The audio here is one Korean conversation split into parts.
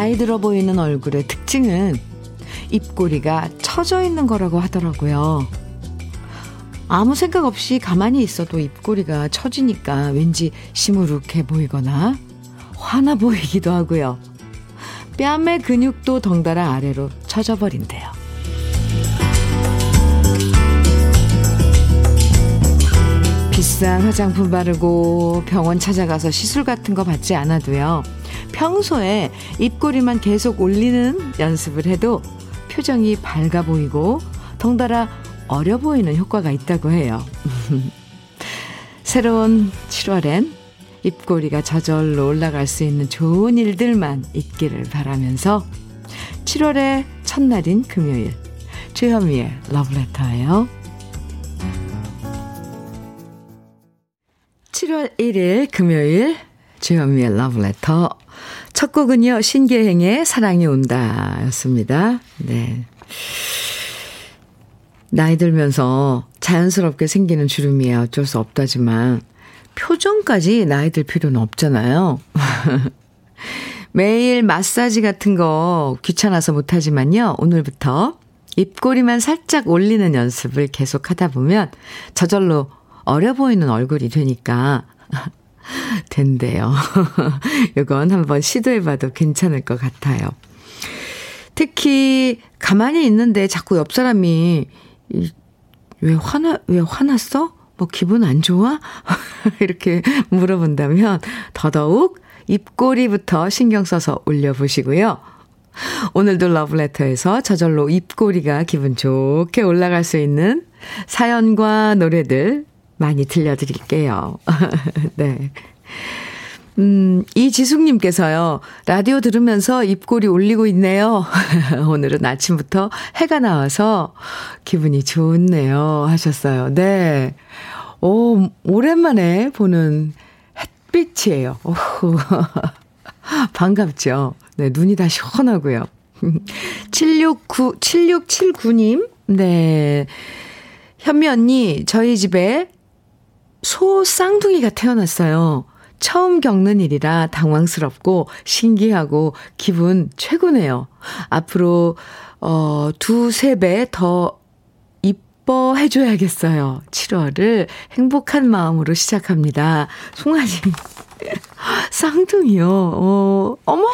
나이 들어 보이는 얼굴의 특징은 입꼬리가 처져 있는 거라고 하더라고요. 아무 생각 없이 가만히 있어도 입꼬리가 처지니까 왠지 시무룩해 보이거나 화나 보이기도 하고요. 뺨의 근육도 덩달아 아래로 처져버린대요. 비싼 화장품 바르고 병원 찾아가서 시술 같은 거 받지 않아도요. 평소에 입꼬리만 계속 올리는 연습을 해도 표정이 밝아 보이고 덩달아 어려 보이는 효과가 있다고 해요. 새로운 7월엔 입꼬리가 저절로 올라갈 수 있는 좋은 일들만 있기를 바라면서 7월의 첫날인 금요일 주현미의 러브레터예요. 7월 1일 금요일 주현미의 러브레터 첫 곡은요 신계행의 사랑이 온다 였습니다. 네. 나이 들면서 자연스럽게 생기는 주름이야 어쩔 수 없다지만 표정까지 나이 들 필요는 없잖아요. 매일 마사지 같은 거 귀찮아서 못하지만요. 오늘부터 입꼬리만 살짝 올리는 연습을 계속 하다 보면 저절로 어려 보이는 얼굴이 되니까 된대요. 이건 한번 시도해봐도 괜찮을 것 같아요. 특히 가만히 있는데 자꾸 옆 사람이 왜 화나 왜 화났어? 뭐 기분 안 좋아? 이렇게 물어본다면 더더욱 입꼬리부터 신경 써서 올려보시고요. 오늘도 러브레터에서 저절로 입꼬리가 기분 좋게 올라갈 수 있는 사연과 노래들 많이 들려드릴게요. 네. 음, 이지숙님께서요, 라디오 들으면서 입꼬리 올리고 있네요. 오늘은 아침부터 해가 나와서 기분이 좋네요. 하셨어요. 네. 오, 오랜만에 보는 햇빛이에요. 오후. 반갑죠? 네, 눈이 다 시원하고요. 769, 7679님, 네. 현미 언니, 저희 집에 소 쌍둥이가 태어났어요. 처음 겪는 일이라 당황스럽고 신기하고 기분 최고네요. 앞으로, 어, 두세 배 더 이뻐해줘야겠어요. 7월을 행복한 마음으로 시작합니다. 송아지. 쌍둥이요. 어, 어머!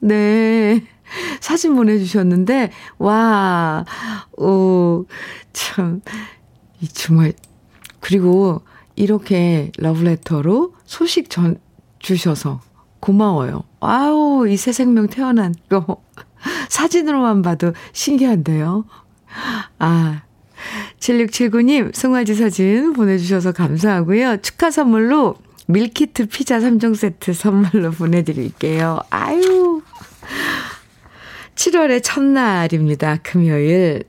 네. 사진 보내주셨는데, 와, 오, 참, 이 정말, 그리고 이렇게 러브레터로 소식 전, 주셔서 고마워요. 아우, 이 새 생명 태어난 거. 사진으로만 봐도 신기한데요. 아, 7679님, 송아지 사진 보내주셔서 감사하고요. 축하 선물로 밀키트 피자 3종 세트 선물로 보내드릴게요. 아유. 7월의 첫날입니다. 금요일.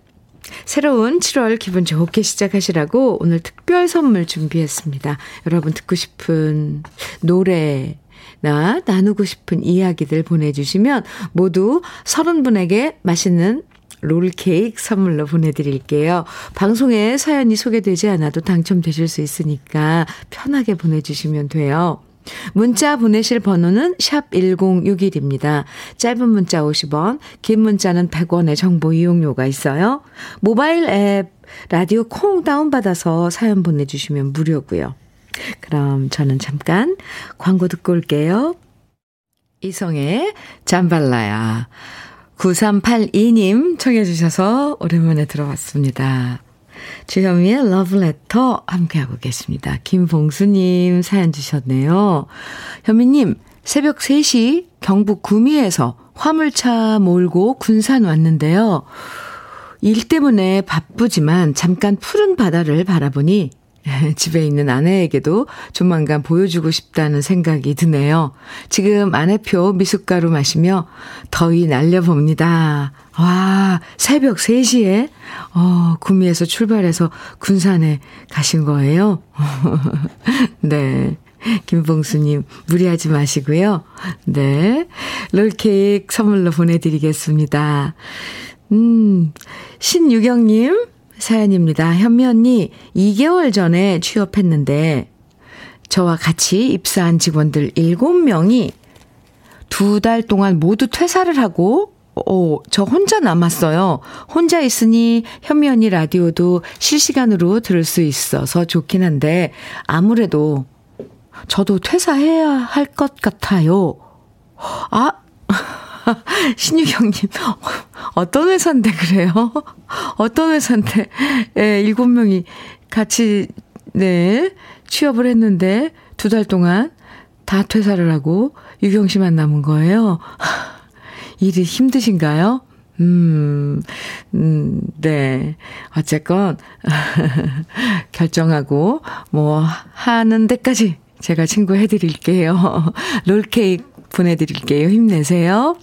새로운 7월 기분 좋게 시작하시라고 오늘 특별 선물 준비했습니다. 여러분 듣고 싶은 노래, 나 나누고 싶은 이야기들 보내주시면 모두 30분에게 맛있는 롤케이크 선물로 보내드릴게요. 방송에 사연이 소개되지 않아도 당첨되실 수 있으니까 편하게 보내주시면 돼요. 문자 보내실 번호는 샵 1061입니다. 짧은 문자 50원, 긴 문자는 100원의 정보 이용료가 있어요. 모바일 앱 라디오 콩 다운받아서 사연 보내주시면 무료고요. 그럼 저는 잠깐 광고 듣고 올게요. 이성의 잠발라야. 9382님 청해 주셔서 오랜만에 들어왔습니다. 주현미의 러브레터 함께하고 계십니다. 김봉수님 사연 주셨네요. 현미님, 새벽 3시 경북 구미에서 화물차 몰고 군산 왔는데요. 일 때문에 바쁘지만 잠깐 푸른 바다를 바라보니 집에 있는 아내에게도 조만간 보여주고 싶다는 생각이 드네요. 지금 아내표 미숫가루 마시며 더위 날려봅니다. 와, 새벽 3시에, 어, 구미에서 출발해서 군산에 가신 거예요? 네. 김봉수님, 무리하지 마시고요. 네. 롤케이크 선물로 보내드리겠습니다. 음, 신유경님, 사연입니다. 현미 언니, 2개월 전에 취업했는데, 저와 같이 입사한 직원들 7명이 두 달 동안 모두 퇴사를 하고 어, 저 혼자 남았어요. 혼자 있으니 현미 언니 라디오도 실시간으로 들을 수 있어서 좋긴 한데 아무래도 저도 퇴사해야 할 것 같아요. 아, 신유경님, 어떤 회사인데 그래요? 어떤 회사인데, 예, 일곱 명이 같이, 네, 취업을 했는데, 두 달 동안 다 퇴사를 하고, 유경 씨만 남은 거예요? 일이 힘드신가요? 음, 음, 네. 어쨌건, 결정하고, 뭐, 하는 데까지 제가 친구 해드릴게요. 롤케이크 보내드릴게요. 힘내세요.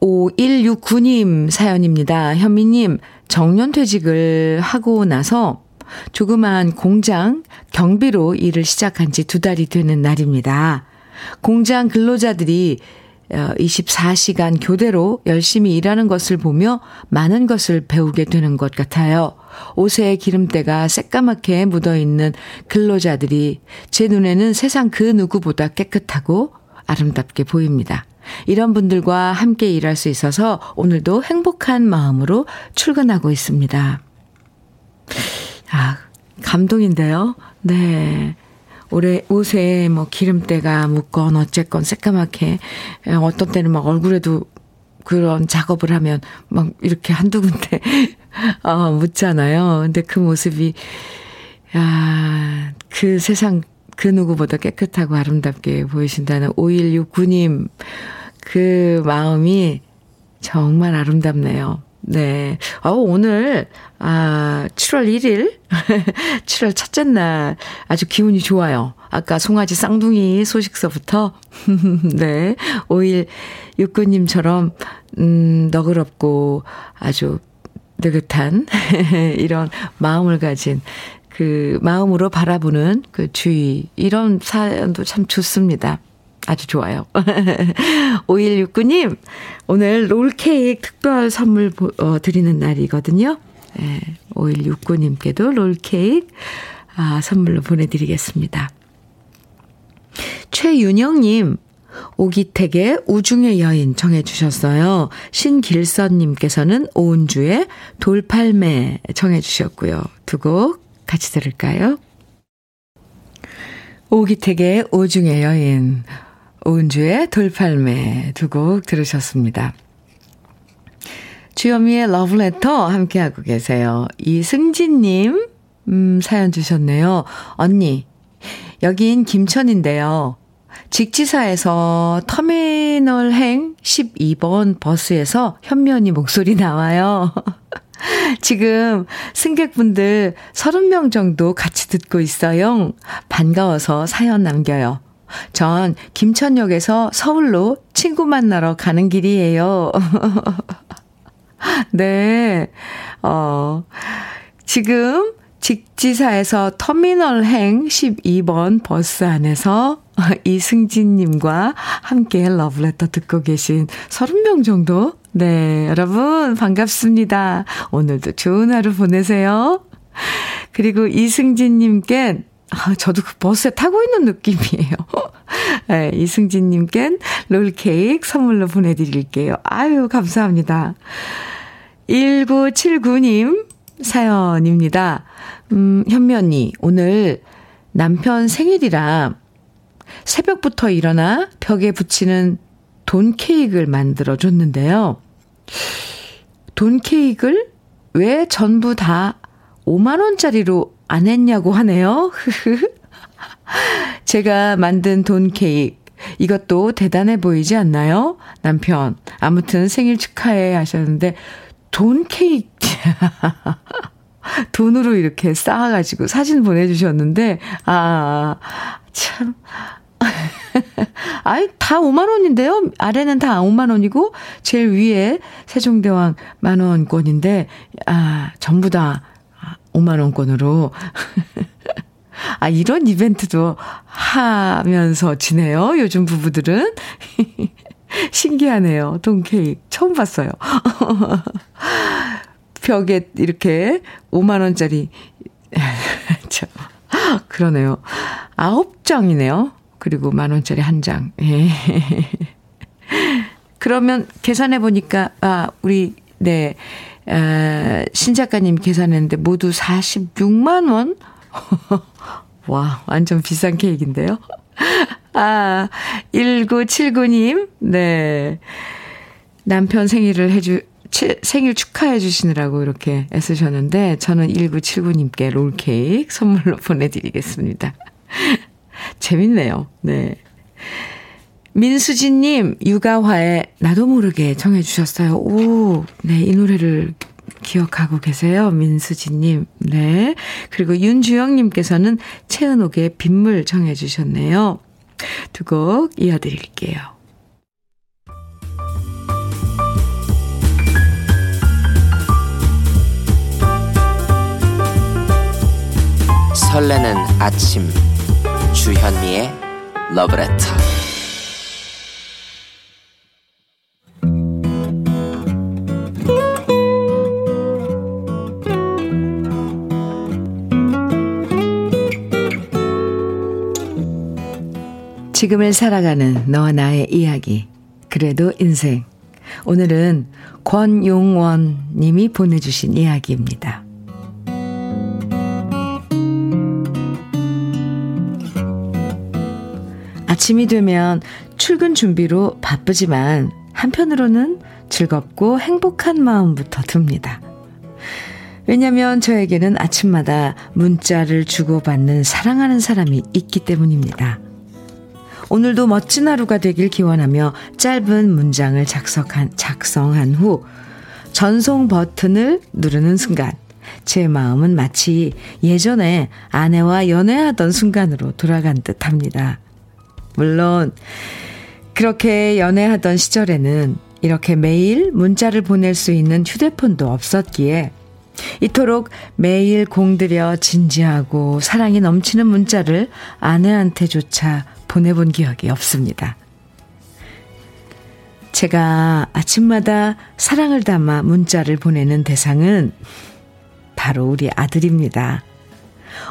5169님 사연입니다. 현미님, 정년퇴직을 하고 나서 조그만 공장 경비로 일을 시작한 지 두 달이 되는 날입니다. 공장 근로자들이 24시간 어, 교대로 열심히 일하는 것을 보며 많은 것을 배우게 되는 것 같아요. 옷에 기름때가 새까맣게 묻어 있는 근로자들이 제 눈에는 세상 그 누구보다 깨끗하고 아름답게 보입니다. 이런 분들과 함께 일할 수 있어서 오늘도 행복한 마음으로 출근하고 있습니다. 아, 감동인데요. 네. 올해 옷에 뭐 기름때가 묻건 어쨌건 새까맣게 어떤 때는 막 얼굴에도 그런 작업을 하면 막 이렇게 한두 군데 어, 묻잖아요. 근데 그 모습이 야, 그 세상 그 누구보다 깨끗하고 아름답게 보이신다는 5169님 그 마음이 정말 아름답네요. 네. 아, 오늘, 아, 7월 1일, 7월 첫째 날, 아주 기운이 좋아요. 아까 송아지 쌍둥이 소식서부터, 네. 5일 6구님처럼, 음, 너그럽고 아주 느긋한, 이런 마음을 가진, 그 마음으로 바라보는 그 주의, 이런 사연도 참 좋습니다. 아주 좋아요. 5169님, 오늘 롤케이크 특별 선물 어, 드리는 날이거든요. 네, 5169님께도 롤케이크 아, 선물로 보내드리겠습니다. 최윤영님, 오기택의 우중의 여인 정해주셨어요. 신길선님께서는 오은주의 돌팔매 정해주셨고요. 두 곡 같이 들을까요? 오기택의 오중의 여인, 오은주의 돌팔매 두 곡 들으셨습니다. 주현미의 러브레터 함께하고 계세요. 이승진님, 음, 사연 주셨네요. 언니, 여긴 김천인데요. 직지사에서 터미널행 12번 버스에서 언니 목소리 나와요. 지금 승객분들 30명 정도 같이 듣고 있어요. 반가워서 사연 남겨요. 전 김천역에서 서울로 친구 만나러 가는 길이에요. 네. 어, 지금 직지사에서 터미널행 12번 버스 안에서 이승진님과 함께 러브레터 듣고 계신 30명 정도? 네, 여러분, 반갑습니다. 오늘도 좋은 하루 보내세요. 그리고 이승진님께 아, 저도 그 버스에 타고 있는 느낌이에요. 네, 이승진님께 롤케이크 선물로 보내드릴게요. 아유, 감사합니다. 1979님 사연입니다. 음, 현미 언니, 오늘 남편 생일이라 새벽부터 일어나 벽에 붙이는 돈 케이크를 만들어 줬는데요. 돈 케이크를 왜 전부 다 5만원짜리로 안 했냐고 하네요. 제가 만든 돈 케이크. 이것도 대단해 보이지 않나요? 남편. 아무튼 생일 축하해 하셨는데, 돈 케이크. 돈으로 이렇게 쌓아가지고 사진 보내주셨는데, 아, 참. 아이, 다 5만원인데요? 아래는 다 5만원이고, 제일 위에 세종대왕 만원권인데, 아, 전부 다 5만원권으로. 아, 이런 이벤트도 하면서 지내요. 요즘 부부들은. 신기하네요. 돈케이크. 처음 봤어요. 벽에 이렇게 5만원짜리. 참, 그러네요. 아홉 장이네요. 그리고 만 원짜리 한 장. 예. 그러면 계산해 보니까 아 우리 네. 아, 신 작가님 계산했는데 모두 46만 원? 와, 완전 비싼 케이크인데요. 아, 1979님, 네. 남편 생일을 해주, 생일 축하해 주시느라고 이렇게 애쓰셨는데, 저는 1979님께 롤케이크 선물로 보내드리겠습니다. 재밌네요. 네. 민수진님, 육아화에 나도 모르게 정해주셨어요. 오, 네, 이 노래를 기억하고 계세요. 민수진님. 네. 그리고 윤주영님께서는 채은옥의 빗물 정해주셨네요. 두 곡 이어드릴게요. 설레는 아침 주현미의 러브레터 지금을 살아가는 너와 나의 이야기. 그래도 인생. 오늘은 권용원 님이 보내주신 이야기입니다. 아침이 되면 출근 준비로 바쁘지만 한편으로는 즐겁고 행복한 마음부터 듭니다. 왜냐면 저에게는 아침마다 문자를 주고받는 사랑하는 사람이 있기 때문입니다. 오늘도 멋진 하루가 되길 기원하며 짧은 문장을 작성한, 작성한 후 전송 버튼을 누르는 순간 제 마음은 마치 예전에 아내와 연애하던 순간으로 돌아간 듯 합니다. 물론 그렇게 연애하던 시절에는 이렇게 매일 문자를 보낼 수 있는 휴대폰도 없었기에 이토록 매일 공들여 진지하고 사랑이 넘치는 문자를 아내한테조차 보내본 기억이 없습니다. 제가 아침마다 사랑을 담아 문자를 보내는 대상은 바로 우리 아들입니다.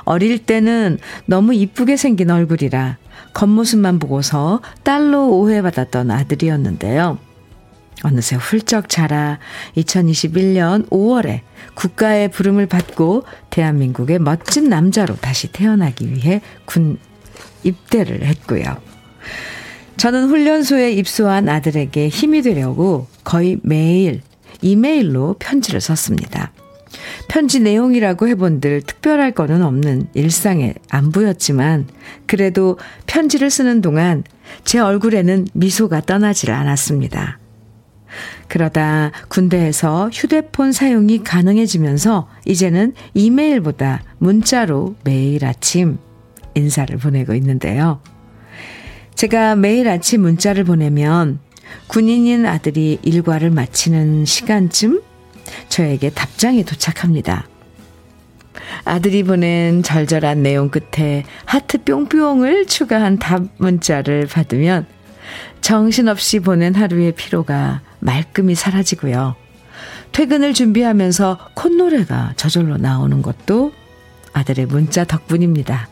어릴 때는 너무 이쁘게 생긴 얼굴이라 겉모습만 보고서 딸로 오해받았던 아들이었는데요. 어느새 훌쩍 자라 2021년 5월에 국가의 부름을 받고 대한민국의 멋진 남자로 다시 태어나기 위해 군 입대를 했고요. 저는 훈련소에 입소한 아들에게 힘이 되려고 거의 매일 이메일로 편지를 썼습니다. 편지 내용이라고 해본들 특별할 거는 없는 일상의 안부였지만 그래도 편지를 쓰는 동안 제 얼굴에는 미소가 떠나질 않았습니다. 그러다 군대에서 휴대폰 사용이 가능해지면서 이제는 이메일보다 문자로 매일 아침 인사를 보내고 있는데요. 제가 매일 아침 문자를 보내면 군인인 아들이 일과를 마치는 시간쯤 저에게 답장이 도착합니다. 아들이 보낸 절절한 내용 끝에 하트 뿅뿅을 추가한 답 문자를 받으면 정신없이 보낸 하루의 피로가 말끔히 사라지고요. 퇴근을 준비하면서 콧노래가 저절로 나오는 것도 아들의 문자 덕분입니다.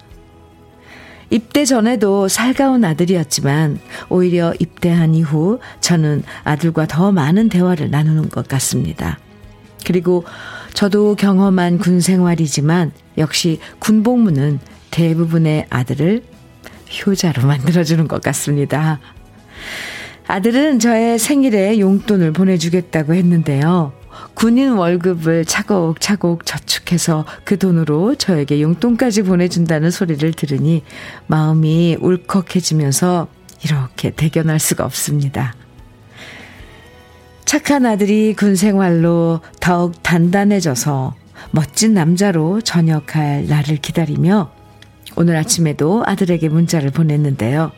입대 전에도 살가운 아들이었지만 오히려 입대한 이후 저는 아들과 더 많은 대화를 나누는 것 같습니다. 그리고 저도 경험한 군 생활이지만 역시 군복무는 대부분의 아들을 효자로 만들어주는 것 같습니다. 아들은 저의 생일에 용돈을 보내주겠다고 했는데요. 군인 월급을 차곡차곡 저축해서 그 돈으로 저에게 용돈까지 보내준다는 소리를 들으니 마음이 울컥해지면서 이렇게 대견할 수가 없습니다. 착한 아들이 군 생활로 더욱 단단해져서 멋진 남자로 전역할 날을 기다리며 오늘 아침에도 아들에게 문자를 보냈는데요.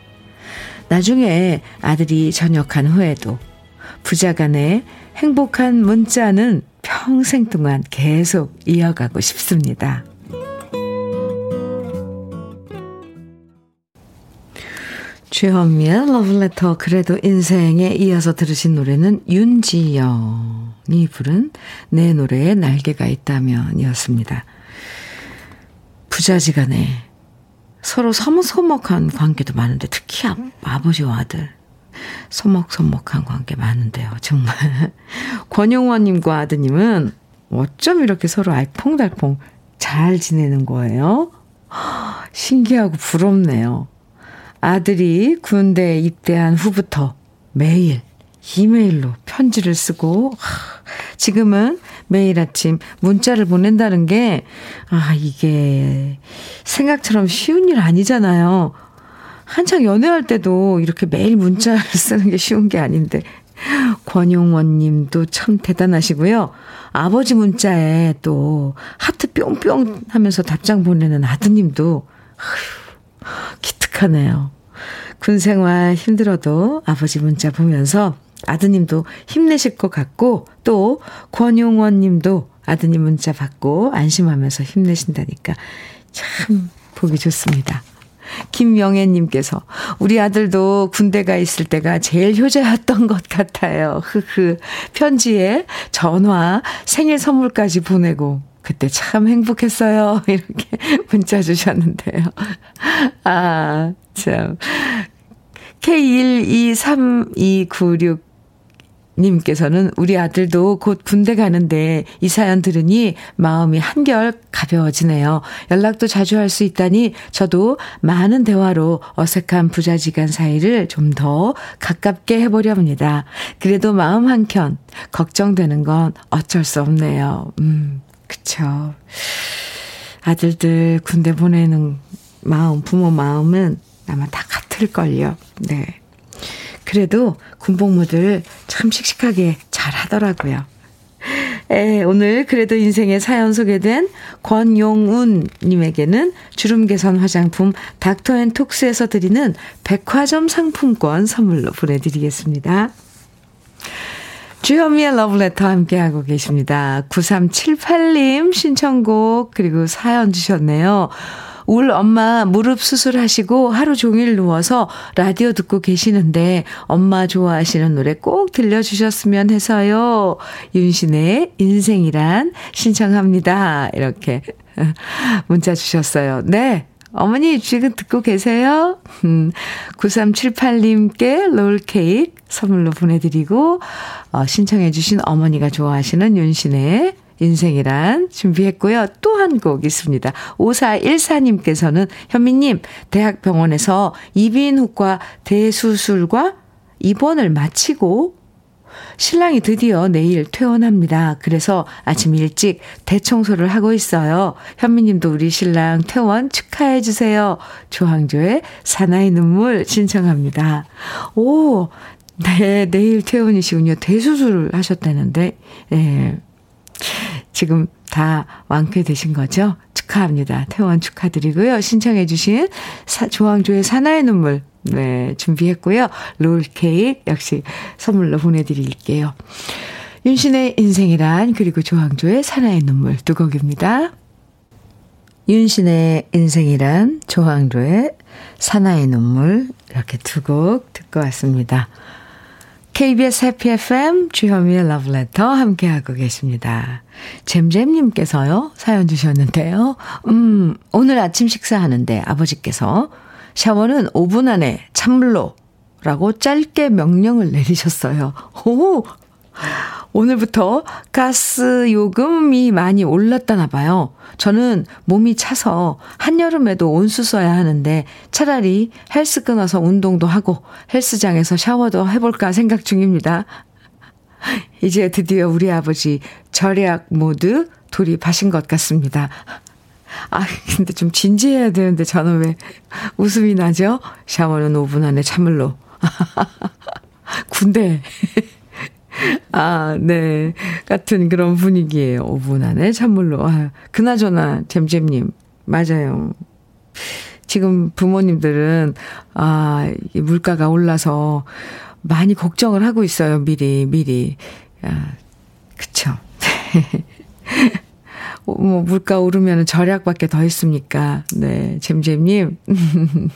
나중에 아들이 전역한 후에도 부자 간의 행복한 문자는 평생 동안 계속 이어가고 싶습니다. 주현미의 러브레터 그래도 인생에 이어서 들으신 노래는 윤지영이 부른 내 노래에 날개가 있다면 이었습니다. 부자지간에 서로 서먹서먹한 관계도 많은데 특히 아, 아버지와 아들 서먹서먹한 관계 많은데요. 정말 권용원님과 아드님은 어쩜 이렇게 서로 알콩달콩 잘 지내는 거예요? 신기하고 부럽네요. 아들이 군대에 입대한 후부터 매일 이메일로 편지를 쓰고 지금은 매일 아침 문자를 보낸다는 게, 아, 이게 생각처럼 쉬운 일 아니잖아요. 한창 연애할 때도 이렇게 매일 문자를 쓰는 게 쉬운 게 아닌데. 권용원 님도 참 대단하시고요. 아버지 문자에 또 하트 뿅뿅 하면서 답장 보내는 아드님도, 아휴, 기특하네요. 군 생활 힘들어도 아버지 문자 보면서 아드님도 힘내실 것 같고 또 권용원 님도 아드님 문자 받고 안심하면서 힘내신다니까 참 보기 좋습니다. 김명애 님께서 우리 아들도 군대가 있을 때가 제일 효자였던 것 같아요. 흐흐. 편지에 전화, 생일 선물까지 보내고 그때 참 행복했어요. 이렇게 문자 주셨는데요. 아, 참. K1232996 님께서는 우리 아들도 곧 군대 가는데 이 사연 들으니 마음이 한결 가벼워지네요. 연락도 자주 할 수 있다니 저도 많은 대화로 어색한 부자지간 사이를 좀 더 가깝게 해보려 합니다. 그래도 마음 한켠 걱정되는 건 어쩔 수 없네요. 음, 그쵸. 아들들 군대 보내는 마음, 부모 마음은 아마 다 같을걸요. 네. 그래도 군복무들 참 씩씩하게 잘 하더라고요. 에, 오늘 그래도 인생의 사연 소개된 권용운 님에게는 주름 개선 화장품 닥터앤톡스에서 드리는 백화점 상품권 선물로 보내드리겠습니다. 주현미의 러브레터 함께하고 계십니다. 9378님 신청곡 그리고 사연 주셨네요. 울 엄마 무릎 수술하시고 하루 종일 누워서 라디오 듣고 계시는데 엄마 좋아하시는 노래 꼭 들려주셨으면 해서요. 윤신의 인생이란 신청합니다. 이렇게 문자 주셨어요. 네. 어머니 지금 듣고 계세요? 음, 9378님께 롤케이크 선물로 보내드리고, 어, 신청해 주신 어머니가 좋아하시는 윤신의 인생이란 준비했고요. 또 한 곡 있습니다. 5414님께서는 현미님, 대학병원에서 이비인후과 대수술과 입원을 마치고 신랑이 드디어 내일 퇴원합니다. 그래서 아침 일찍 대청소를 하고 있어요. 현미님도 우리 신랑 퇴원 축하해 주세요. 조항조의 사나이 눈물 신청합니다. 오, 네, 내일 퇴원이시군요. 대수술을 하셨다는데, 예. 네. 지금 다 완쾌되신 거죠? 축하합니다. 퇴원 축하드리고요. 신청해주신 사, 조항조의 사나의 눈물, 네, 준비했고요. 롤케이크 역시 선물로 보내드릴게요. 윤신의 인생이란, 그리고 조항조의 사나의 눈물 두 곡입니다. 윤신의 인생이란, 조항조의 사나의 눈물, 이렇게 두 곡 듣고 왔습니다. KBS 해피 FM 주현미의 러브레터 함께하고 계십니다. 잼잼님께서요, 사연 주셨는데요. 음, 오늘 아침 식사하는데 아버지께서 샤워는 5분 안에 찬물로 라고 짧게 명령을 내리셨어요. 오! 오늘부터 가스 요금이 많이 올랐다나 봐요. 저는 몸이 차서 한여름에도 온수 써야 하는데 차라리 헬스 끊어서 운동도 하고 헬스장에서 샤워도 해볼까 생각 중입니다. 이제 드디어 우리 아버지 절약 모드 돌입하신 것 같습니다. 아, 근데 좀 진지해야 되는데 저는 왜 웃음이 나죠? 샤워는 5분 안에 찬물로. 군대. 아, 네. 같은 그런 분위기예요. 5분 안에 찬물로. 아, 그나저나, 잼잼님. 맞아요. 지금 부모님들은, 아, 물가가 올라서 많이 걱정을 하고 있어요. 미리, 미리. 아, 그쵸. 뭐, 물가 오르면 절약밖에 더 있습니까? 네, 잼잼님.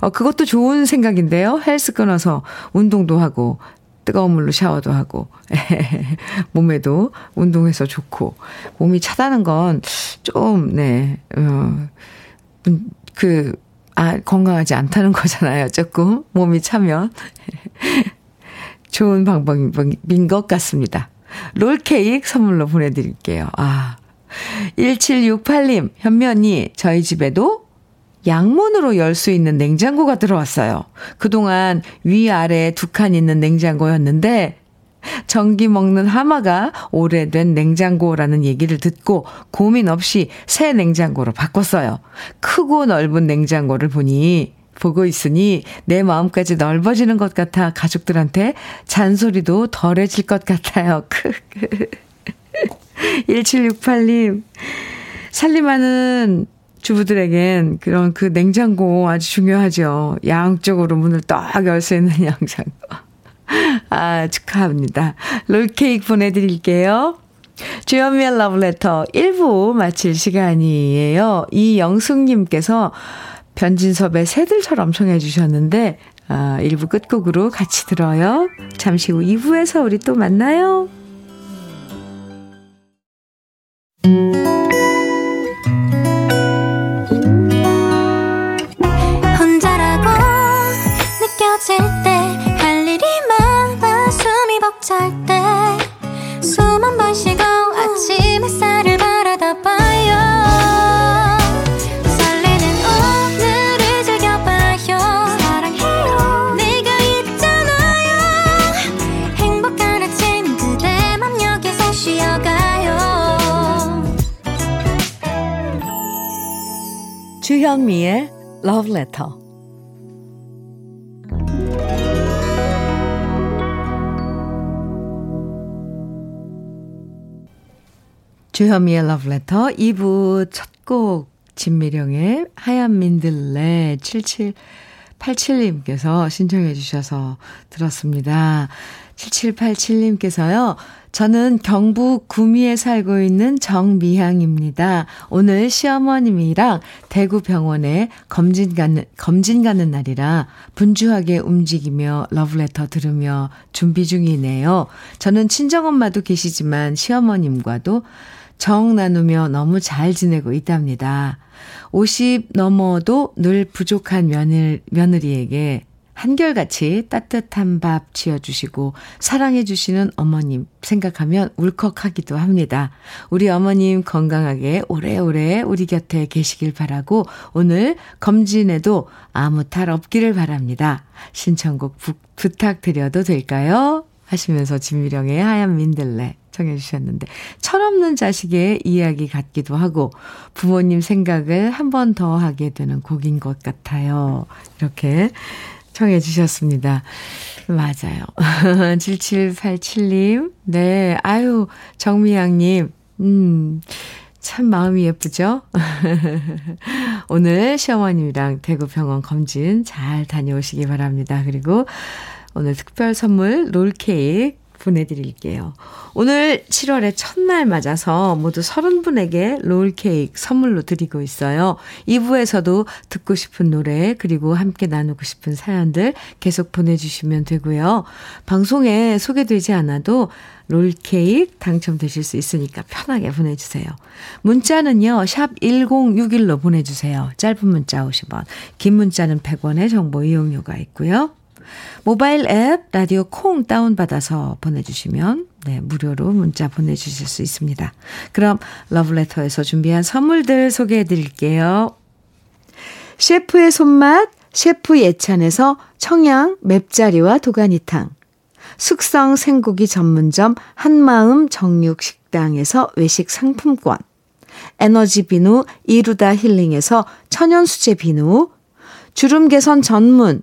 어, 그것도 좋은 생각인데요. 헬스 끊어서 운동도 하고, 뜨거운 물로 샤워도 하고, 몸에도 운동해서 좋고, 몸이 차다는 건 좀, 네, 어, 그, 아, 건강하지 않다는 거잖아요. 조금. 몸이 차면. 좋은 방법인 것 같습니다. 롤케이크 선물로 보내드릴게요. 아. 1768님, 현면이 저희 집에도 양문으로 열 수 있는 냉장고가 들어왔어요. 그동안 위아래 두 칸 있는 냉장고였는데 전기 먹는 하마가 오래된 냉장고라는 얘기를 듣고 고민 없이 새 냉장고로 바꿨어요. 크고 넓은 냉장고를 보니 보고 있으니 내 마음까지 넓어지는 것 같아 가족들한테 잔소리도 덜해질 것 같아요. 1768님. 살림하는 주부들에겐 그런 그 냉장고 아주 중요하죠. 양쪽으로 문을 딱열수 있는 양장고. 아, 축하합니다. 롤케이크 보내드릴게요. 주연미의 러브레터 1부 마칠 시간이에요. 이영숙님께서 변진섭의 새들처럼 청해 주셨는데, 아, 1부 끝곡으로 같이 들어요. 잠시 후 2부에서 우리 또 만나요. 주현미의 Love Letter 주현미의 러브레터 2부 첫 곡 진미령의 하얀 민들레 7787님께서 신청해 주셔서 들었습니다. 7787님께서요. 저는 경북 구미에 살고 있는 정미향입니다. 오늘 시어머님이랑 대구 병원에 검진 가는, 검진 가는 날이라 분주하게 움직이며 러브레터 들으며 준비 중이네요. 저는 친정엄마도 계시지만 시어머님과도 정 나누며 너무 잘 지내고 있답니다. 50 넘어도 늘 부족한 며느, 며느리에게 한결같이 따뜻한 밥 지어주시고 사랑해주시는 어머님 생각하면 울컥하기도 합니다. 우리 어머님 건강하게 오래오래 우리 곁에 계시길 바라고 오늘 검진에도 아무 탈 없기를 바랍니다. 신청곡 부, 부탁드려도 될까요? 하시면서 진미령의 하얀 민들레 청해 주셨는데 철없는 자식의 이야기 같기도 하고 부모님 생각을 한 번 더 하게 되는 곡인 것 같아요. 이렇게 청해 주셨습니다. 맞아요. 7787님. 네. 아유, 정미양님. 음, 참 마음이 예쁘죠? 오늘 시어머님이랑 대구병원 검진 잘 다녀오시기 바랍니다. 그리고 오늘 특별 선물 롤케이크 보내드릴게요. 오늘 7월의 첫날 맞아서 모두 30분에게 롤케이크 선물로 드리고 있어요. 2부에서도 듣고 싶은 노래 그리고 함께 나누고 싶은 사연들 계속 보내주시면 되고요. 방송에 소개되지 않아도 롤케이크 당첨되실 수 있으니까 편하게 보내주세요. 문자는요. 샵 1061로 보내주세요. 짧은 문자 50원, 긴 문자는 100원의 정보 이용료가 있고요. 모바일 앱 라디오 콩 다운받아서 보내주시면 네, 무료로 문자 보내주실 수 있습니다. 그럼 러브레터에서 준비한 선물들 소개해 드릴게요. 셰프의 손맛 셰프 예찬에서 청양 맵자리와 도가니탕 숙성 생고기 전문점 한마음 정육식당에서 외식 상품권 에너지 비누 이루다 힐링에서 천연수제 비누 주름 개선 전문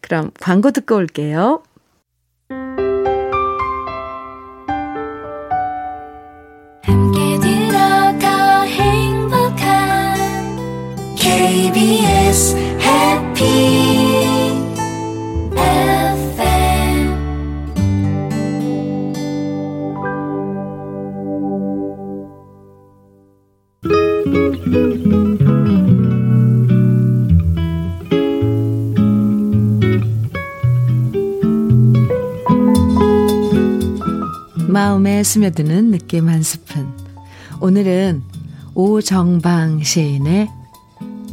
그럼 광고 듣고 올게요. KBS 해 마음에 스며드는 느낌 한 스푼. 오늘은 오정방 시인의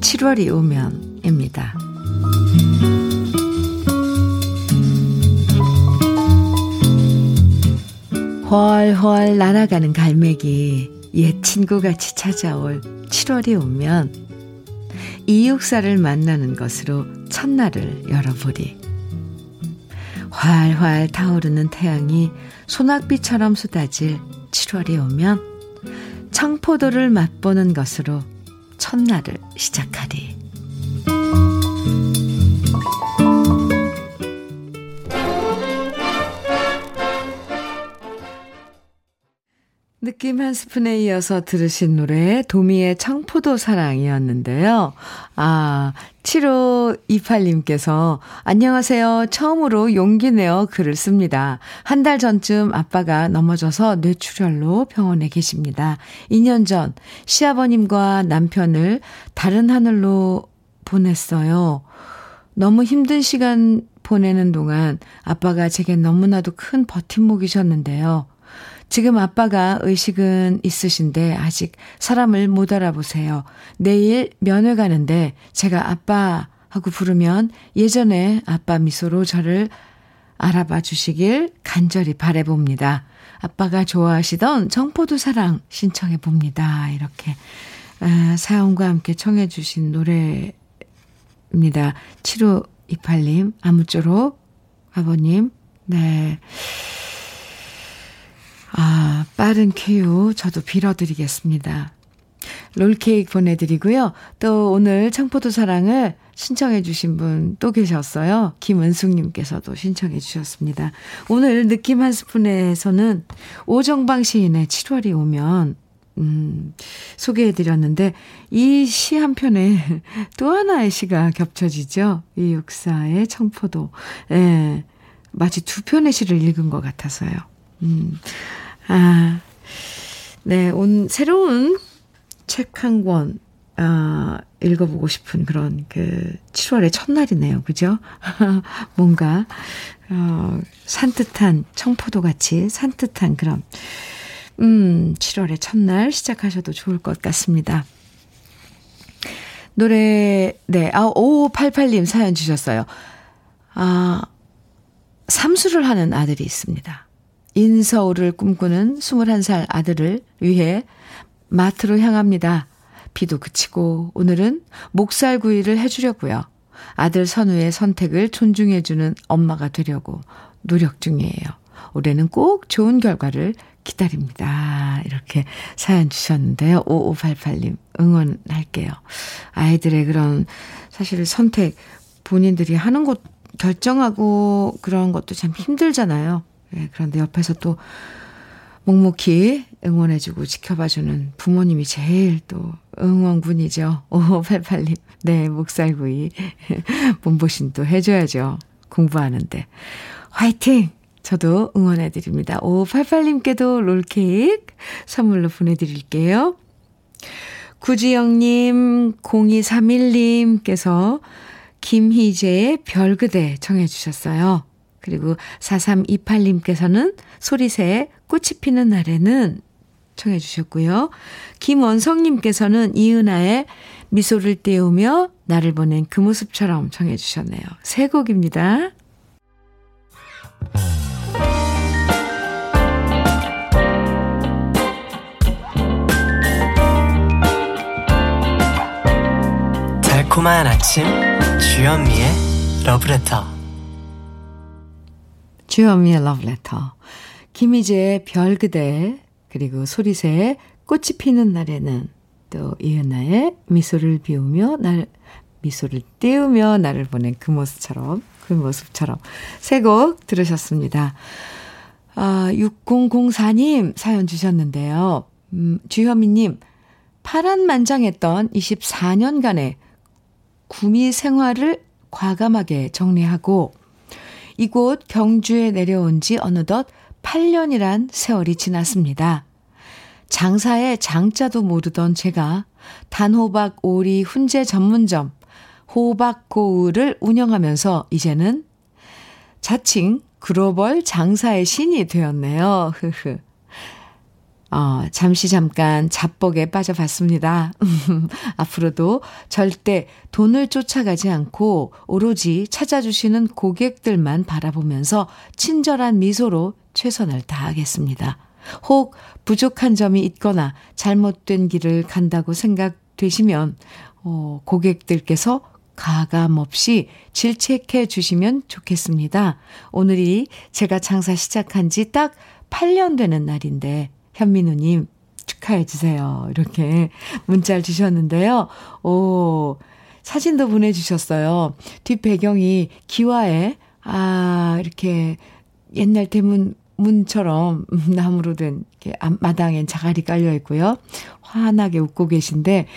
7월이 오면입니다. 훨훨 날아가는 갈매기 옛 친구같이 찾아올 7월이 오면 이육사를 만나는 것으로 첫날을 열어보리. 활활 타오르는 태양이 소낙비처럼 쏟아질 7월이 오면 청포도를 맛보는 것으로 첫날을 시작하리. 느낌 한 스푼에 이어서 들으신 노래 도미의 청포도 사랑이었는데요. 아, 7528님께서 안녕하세요. 처음으로 용기 내어 글을 씁니다. 한 달 전쯤 아빠가 넘어져서 뇌출혈로 병원에 계십니다. 2년 전 시아버님과 남편을 다른 하늘로 보냈어요. 너무 힘든 시간 보내는 동안 아빠가 제게 너무나도 큰 버팀목이셨는데요. 지금 아빠가 의식은 있으신데 아직 사람을 못 알아보세요. 내일 면회 가는데 제가 아빠 하고 부르면 예전에 아빠 미소로 저를 알아봐 주시길 간절히 바래봅니다. 아빠가 좋아하시던 정포도 사랑 신청해 봅니다. 이렇게 아, 사연과 함께 청해 주신 노래입니다. 7528님 아무쪼록 아버님 네. 아, 빠른 쾌유 저도 빌어드리겠습니다. 롤케이크 보내드리고요. 또 오늘 청포도 사랑을 신청해 주신 분 또 계셨어요. 김은숙님께서도 신청해 주셨습니다. 오늘 느낌 한 스푼에서는 오정방 시인의 7월이 오면 음, 소개해 드렸는데 이 시 한 편에 또 하나의 시가 겹쳐지죠. 이 육사의 청포도. 예. 마치 두 편의 시를 읽은 것 같아서요. 음. 아, 네, 온, 새로운 책 한 권, 아, 읽어보고 싶은 그런 그 7월의 첫날이네요. 그죠? 뭔가, 어, 산뜻한, 청포도 같이 산뜻한 그런, 음, 7월의 첫날 시작하셔도 좋을 것 같습니다. 노래, 네, 아, 5588님 사연 주셨어요. 아, 삼수를 하는 아들이 있습니다. 인서울을 꿈꾸는 21살 아들을 위해 마트로 향합니다. 비도 그치고 오늘은 목살구이를 해주려고요. 아들 선우의 선택을 존중해주는 엄마가 되려고 노력 중이에요. 올해는 꼭 좋은 결과를 기다립니다. 이렇게 사연 주셨는데요. 5588님 응원할게요. 아이들의 그런 사실 선택 본인들이 하는 것 결정하고 그런 것도 참 힘들잖아요. 네, 그런데 옆에서 또 묵묵히 응원해주고 지켜봐주는 부모님이 제일 또 응원군이죠. 5588님. 네, 목살구이. 몸보신도 해줘야죠. 공부하는데. 화이팅! 저도 응원해드립니다. 5588님께도 롤케이크 선물로 보내드릴게요. 구지영님, 0231님께서 김희재의 별그대 청해주셨어요. 그리고 4328님께서는 소리새의 꽃이 피는 날에는 청해 주셨고요. 김원성님께서는 이은아의 미소를 띄우며 나를 보낸 그 모습처럼 청해 주셨네요. 세 곡입니다. 달콤한 아침 주현미의 러브레터 주현미의 러브레터 김희재의 별그대 그리고 소리새의 꽃이 피는 날에는 또 이은아의 미소를 비우며 날 미소를 띄우며 나를 보낸 그 모습처럼 그 모습처럼 세 곡 들으셨습니다. 아, 6004님 사연 주셨는데요. 음, 주현미님 파란만장했던 24년간의 구미 생활을 과감하게 정리하고 이곳 경주에 내려온 지 어느덧 8년이란 세월이 지났습니다. 장사의 장자도 모르던 제가 단호박 오리 훈제 전문점 호박고을을 운영하면서 이제는 자칭 글로벌 장사의 신이 되었네요. 흐흐. 어, 잠시 잠깐 잡복에 빠져봤습니다. 앞으로도 절대 돈을 쫓아가지 않고 오로지 찾아주시는 고객들만 바라보면서 친절한 미소로 최선을 다하겠습니다. 혹 부족한 점이 있거나 잘못된 길을 간다고 생각되시면, 어, 고객들께서 가감 없이 질책해 주시면 좋겠습니다. 오늘이 제가 장사 시작한 지 딱 8년 되는 날인데, 현민우님 축하해 주세요. 이렇게 문자를 주셨는데요. 오, 사진도 보내주셨어요. 뒷 배경이 기와에, 아, 이렇게 옛날 대문, 문처럼 나무로 된 이렇게 마당엔 자갈이 깔려 있고요. 환하게 웃고 계신데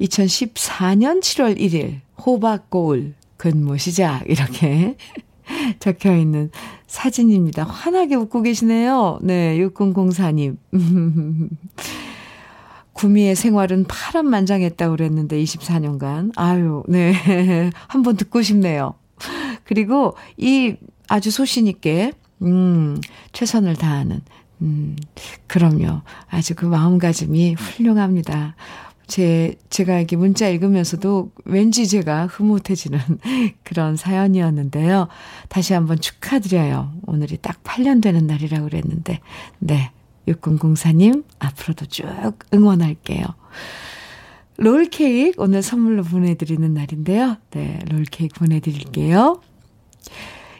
2014년 7월 1일 호박고울 근무 시작 이렇게 적혀 있는 사진입니다. 환하게 웃고 계시네요. 네, 6004님. 구미의 생활은 파란만장했다고 그랬는데 24년간. 아유, 네. 한번 듣고 싶네요. 그리고 이 아주 소신 있게, 음, 최선을 다하는, 음, 그럼요. 아주 그 마음가짐이 훌륭합니다. 제, 제가 이렇게 문자 읽으면서도 왠지 제가 흐뭇해지는 그런 사연이었는데요. 다시 한번 축하드려요. 오늘이 딱 8년 되는 날이라고 그랬는데, 네. 6004님, 앞으로도 쭉 응원할게요. 롤케이크 오늘 선물로 보내드리는 날인데요. 네, 롤케이크 보내드릴게요.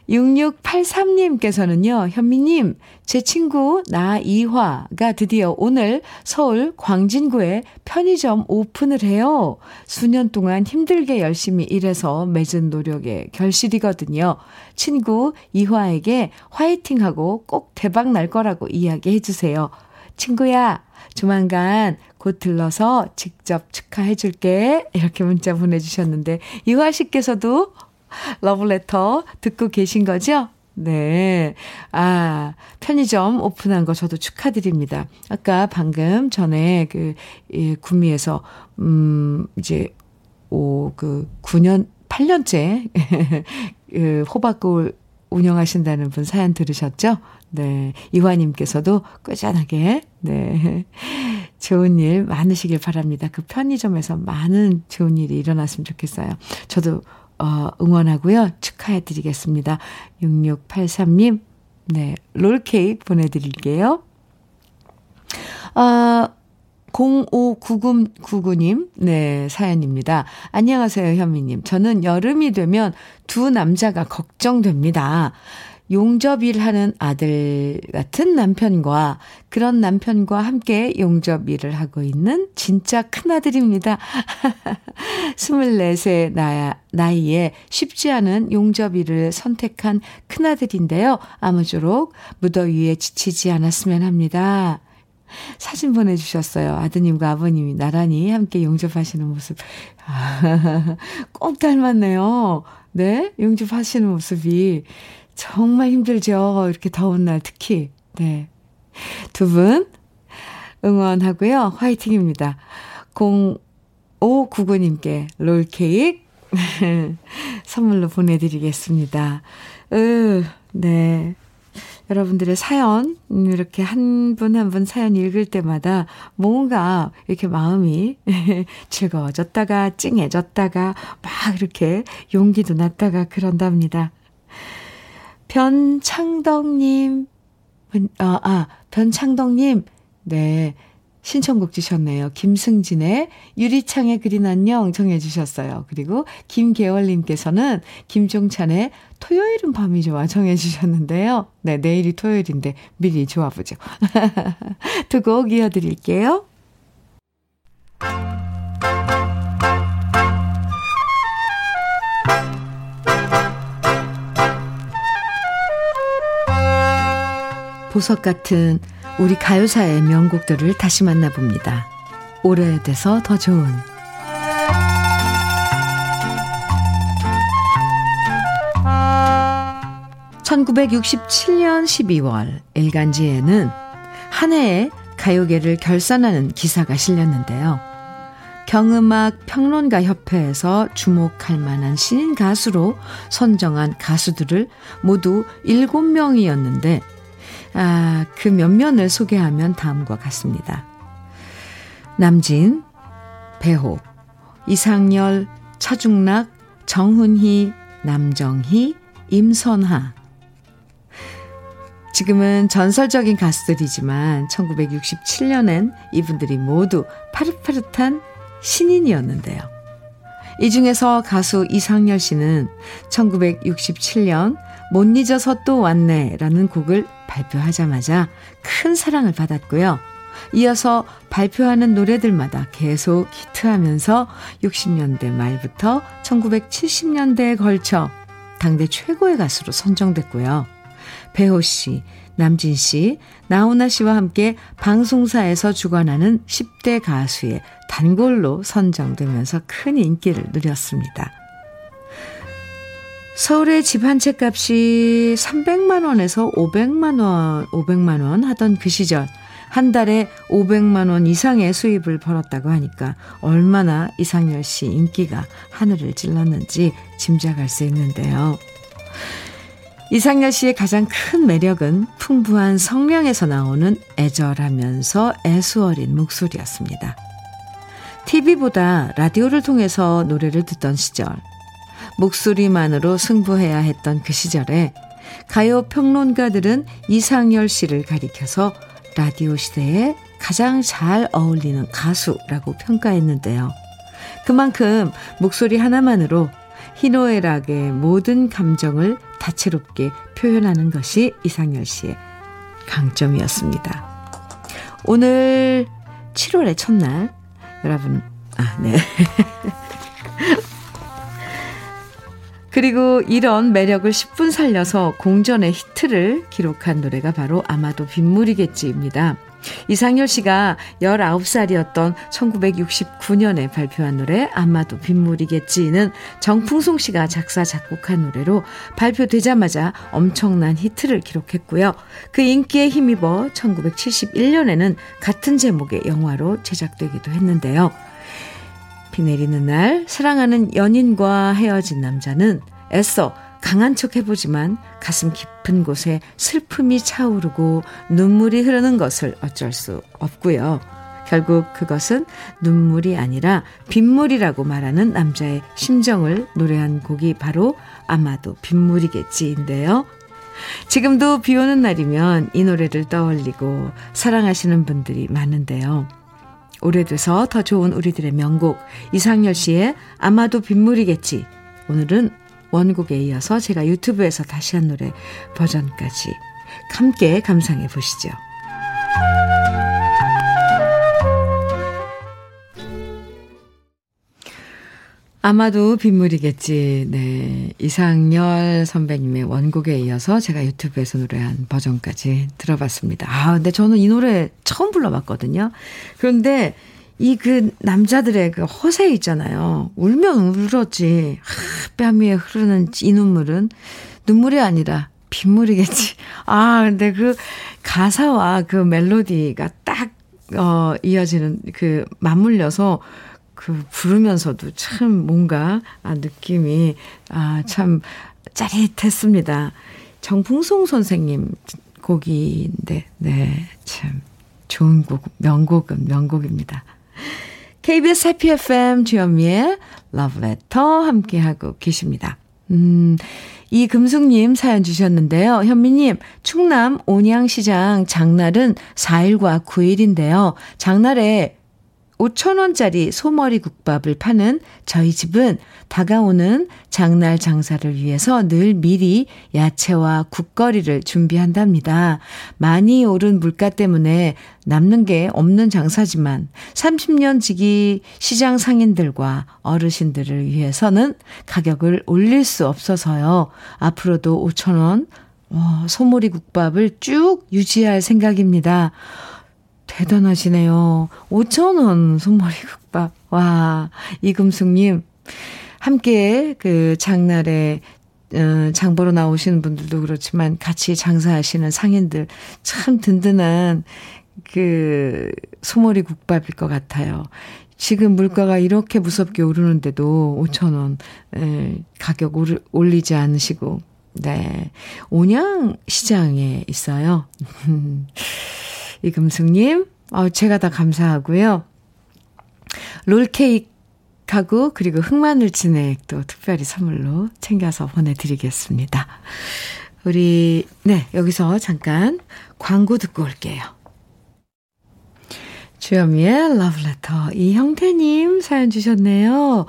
6683님께서는요, 현미님, 제 친구 나이화가 드디어 오늘 서울 광진구에 편의점 오픈을 해요. 수년 동안 힘들게 열심히 일해서 맺은 노력의 결실이거든요. 친구 이화에게 화이팅하고 꼭 대박 날 거라고 이야기해 주세요. 친구야, 조만간 곧 들러서 직접 축하해 줄게. 이렇게 문자 보내주셨는데, 이화 씨께서도 러브레터 듣고 계신 거죠? 네. 아, 편의점 오픈한 거 저도 축하드립니다. 아까 방금 전에 그, 예, 구미에서, 음, 이제, 오, 그, 9년, 8년째, 그, 호박골 운영하신다는 분 사연 들으셨죠? 네. 이화님께서도 꾸준하게, 네. 좋은 일 많으시길 바랍니다. 그 편의점에서 많은 좋은 일이 일어났으면 좋겠어요. 저도 어, 응원하고요. 축하해 드리겠습니다. 6683님, 네, 롤케이크 보내드릴게요. 아, 059999님, 네, 사연입니다. 안녕하세요, 현미님. 저는 여름이 되면 두 남자가 걱정됩니다. 용접 일 하는 아들 같은 남편과 그런 남편과 함께 용접 일을 하고 있는 진짜 큰아들입니다. 24세 나, 나이에 쉽지 않은 용접 일을 선택한 큰아들인데요. 아무쪼록 무더위에 지치지 않았으면 합니다. 사진 보내주셨어요. 아드님과 아버님이 나란히 함께 용접하시는 모습. 꼭 닮았네요. 네? 용접하시는 모습이. 정말 힘들죠. 이렇게 더운 날 특히. 네. 두 분 응원하고요. 화이팅입니다. 0599님께 롤케이크 선물로 보내드리겠습니다. 으, 네. 여러분들의 사연, 음, 이렇게 한분 한분 사연 읽을 때마다 뭔가 이렇게 마음이 즐거워졌다가 찡해졌다가 막 이렇게 용기도 났다가 그런답니다. 변창덕님, 아, 아, 변창덕님, 네. 신청곡 주셨네요. 김승진의 유리창에 그린 안녕 정해 주셨어요. 그리고 김계월님께서는 김종찬의 토요일은 밤이 좋아 정해 주셨는데요. 네, 내일이 토요일인데 미리 좋아 보죠. 두 곡 이어드릴게요. 보석 같은 우리 가요사의 명곡들을 다시 만나봅니다. 오래돼서 더 좋은 1967년 12월 일간지에는 한 해의 가요계를 결산하는 기사가 실렸는데요. 경음악 평론가 협회에서 주목할 만한 신인 가수로 선정한 가수들을 모두 7명이었는데 아, 그 면면을 소개하면 다음과 같습니다. 남진, 배호, 이상열, 차중락, 정훈희, 남정희, 임선하. 지금은 전설적인 가수들이지만 1967년엔 이분들이 모두 파릇파릇한 신인이었는데요. 이 중에서 가수 이상열 씨는 1967년 못 잊어서 또 왔네라는 곡을 발표하자마자 큰 사랑을 받았고요. 이어서 발표하는 노래들마다 계속 히트하면서 60년대 말부터 1970년대에 걸쳐 당대 최고의 가수로 선정됐고요. 배호 씨, 남진 씨, 나훈아 씨와 함께 방송사에서 주관하는 10대 가수의 단골로 선정되면서 큰 인기를 누렸습니다. 서울의 집 한 채 값이 300만 원에서 500만 원, 500만 원 하던 그 시절 한 달에 500만 원 이상의 수입을 벌었다고 하니까 얼마나 이상열 씨 인기가 하늘을 찔렀는지 짐작할 수 있는데요. 이상열 씨의 가장 큰 매력은 풍부한 성량에서 나오는 애절하면서 애수어린 목소리였습니다. TV보다 라디오를 통해서 노래를 듣던 시절, 목소리만으로 승부해야 했던 그 시절에 가요 평론가들은 이상열 씨를 가리켜서 라디오 시대에 가장 잘 어울리는 가수라고 평가했는데요. 그만큼 목소리 하나만으로 희노애락의 모든 감정을 다채롭게 표현하는 것이 이상열 씨의 강점이었습니다. 오늘 7월의 첫날, 여러분, 아, 네. 그리고 이런 매력을 10분 살려서 공전의 히트를 기록한 노래가 바로 아마도 빗물이겠지입니다. 이상열 씨가 19살이었던 1969년에 발표한 노래 아마도 빗물이겠지는 정풍송 씨가 작사 작곡한 노래로 발표되자마자 엄청난 히트를 기록했고요. 그 인기에 힘입어 1971년에는 같은 제목의 영화로 제작되기도 했는데요. 비 내리는 날 사랑하는 연인과 헤어진 남자는 애써 강한 척 해보지만 가슴 깊은 곳에 슬픔이 차오르고 눈물이 흐르는 것을 어쩔 수 없고요. 결국 그것은 눈물이 아니라 빗물이라고 말하는 남자의 심정을 노래한 곡이 바로 아마도 빗물이겠지인데요. 지금도 비 오는 날이면 이 노래를 떠올리고 사랑하시는 분들이 많은데요. 오래돼서 더 좋은 우리들의 명곡 이상열 씨의 아마도 빗물이겠지. 오늘은 원곡에 이어서 제가 유튜브에서 다시 한 노래 버전까지 함께 감상해 보시죠. 아마도 빗물이겠지. 네. 이상열 선배님의 원곡에 이어서 제가 유튜브에서 노래한 버전까지 들어봤습니다. 아, 근데 저는 이 노래 처음 불러봤거든요. 그런데 이 그 남자들의 그 허세 있잖아요. 울면 울었지. 하, 뺨 위에 흐르는 이 눈물은 눈물이 아니라 빗물이겠지. 아, 근데 그 가사와 그 멜로디가 딱 어, 이어지는 그 맞물려서 그 부르면서도 참 뭔가 아, 느낌이 아, 참 짜릿했습니다. 정풍송 선생님 곡인데, 네, 참 좋은 곡, 명곡은 명곡입니다. KBS 해피 FM 주현미의 러브레터 함께하고 계십니다. 음, 이 금숙님 사연 주셨는데요. 현미님, 충남 온양시장 장날은 4일과 9일인데요. 장날에 5천원짜리 소머리 국밥을 파는 저희 집은 다가오는 장날 장사를 위해서 늘 미리 야채와 국거리를 준비한답니다. 많이 오른 물가 때문에 남는 게 없는 장사지만 30년 지기 시장 상인들과 어르신들을 위해서는 가격을 올릴 수 없어서요. 앞으로도 5천원 어, 소머리 국밥을 쭉 유지할 생각입니다. 대단하시네요. 5,000원 손머리 국밥. 와, 이금숙님. 함께 그 장날에 어, 장보러 나오시는 분들도 그렇지만 같이 장사하시는 상인들 참 든든한 그 소머리 국밥일 것 같아요. 지금 물가가 이렇게 무섭게 오르는데도 5,000원 에, 가격 올리지 않으시고 네. 온양 시장에 있어요. 이금숙님, 어, 제가 다 감사하고요. 롤케이크하고 그리고 흑마늘 진액도 특별히 선물로 챙겨서 보내드리겠습니다. 우리, 네, 여기서 잠깐 광고 듣고 올게요. 주여미의 러브레터. 이형태님 사연 주셨네요.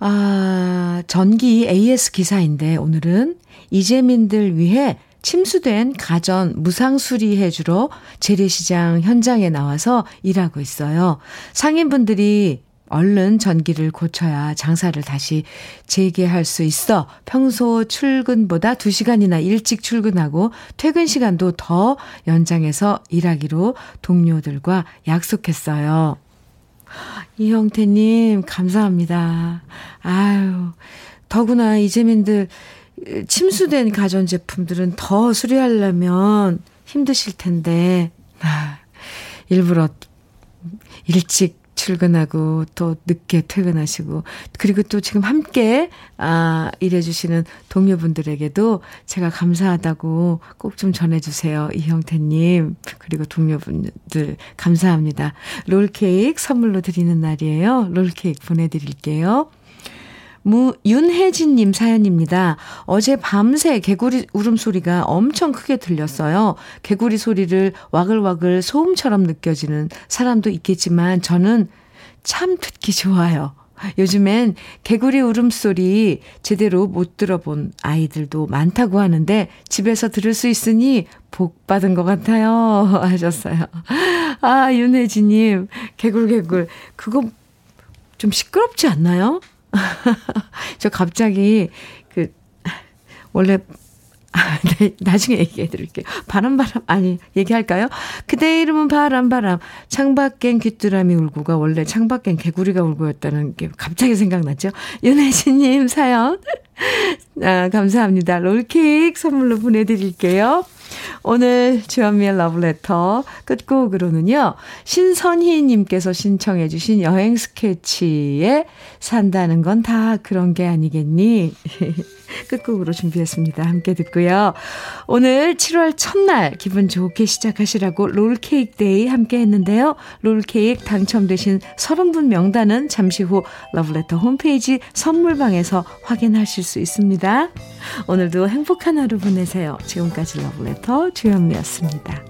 아, 전기 AS 기사인데 오늘은 이재민들 위해 침수된 가전 무상 수리해 주러 재래시장 현장에 나와서 일하고 있어요. 상인분들이 얼른 전기를 고쳐야 장사를 다시 재개할 수 있어 평소 출근보다 2시간이나 일찍 출근하고 퇴근 시간도 더 연장해서 일하기로 동료들과 약속했어요. 이형태님, 감사합니다. 아유, 더구나 이재민들 침수된 가전제품들은 더 수리하려면 힘드실 텐데, 아, 일부러 일찍 출근하고 또 늦게 퇴근하시고 그리고 또 지금 함께 아 일해주시는 동료분들에게도 제가 감사하다고 꼭 좀 전해주세요 이형태님. 그리고 동료분들 감사합니다. 롤케이크 선물로 드리는 날이에요. 롤케이크 보내드릴게요. 무, 윤혜진님 사연입니다. 어제 밤새 개구리 울음소리가 엄청 크게 들렸어요. 개구리 소리를 와글와글 소음처럼 느껴지는 사람도 있겠지만 저는 참 듣기 좋아요. 요즘엔 개구리 울음소리 제대로 못 들어본 아이들도 많다고 하는데 집에서 들을 수 있으니 복 받은 것 같아요. 하셨어요. 아, 윤혜진님, 개굴개굴. 그거 좀 시끄럽지 않나요? 저 갑자기 그 원래 아, 네, 나중에 얘기해 드릴게요. 바람, 바람, 아니, 얘기할까요? 그대 이름은 바람, 바람. 창밖엔 귀뚜라미 울고가 원래 창밖엔 개구리가 울고였다는 게 갑자기 생각났죠? 윤혜진님 사연. 아, 감사합니다. 롤케이크 선물로 보내드릴게요. 오늘 주현미의 러브레터 끝곡으로는요. 신선희님께서 신청해 주신 여행 스케치에 산다는 건 다 그런 게 아니겠니? 끝곡으로 준비했습니다. 함께 듣고요. 오늘 7월 첫날 기분 좋게 시작하시라고 롤케이크 데이 함께 했는데요. 롤케이크 당첨되신 30분 명단은 잠시 후 러브레터 홈페이지 선물방에서 확인하실 수 있습니다. 오늘도 행복한 하루 보내세요. 지금까지 러브레터 주현미였습니다.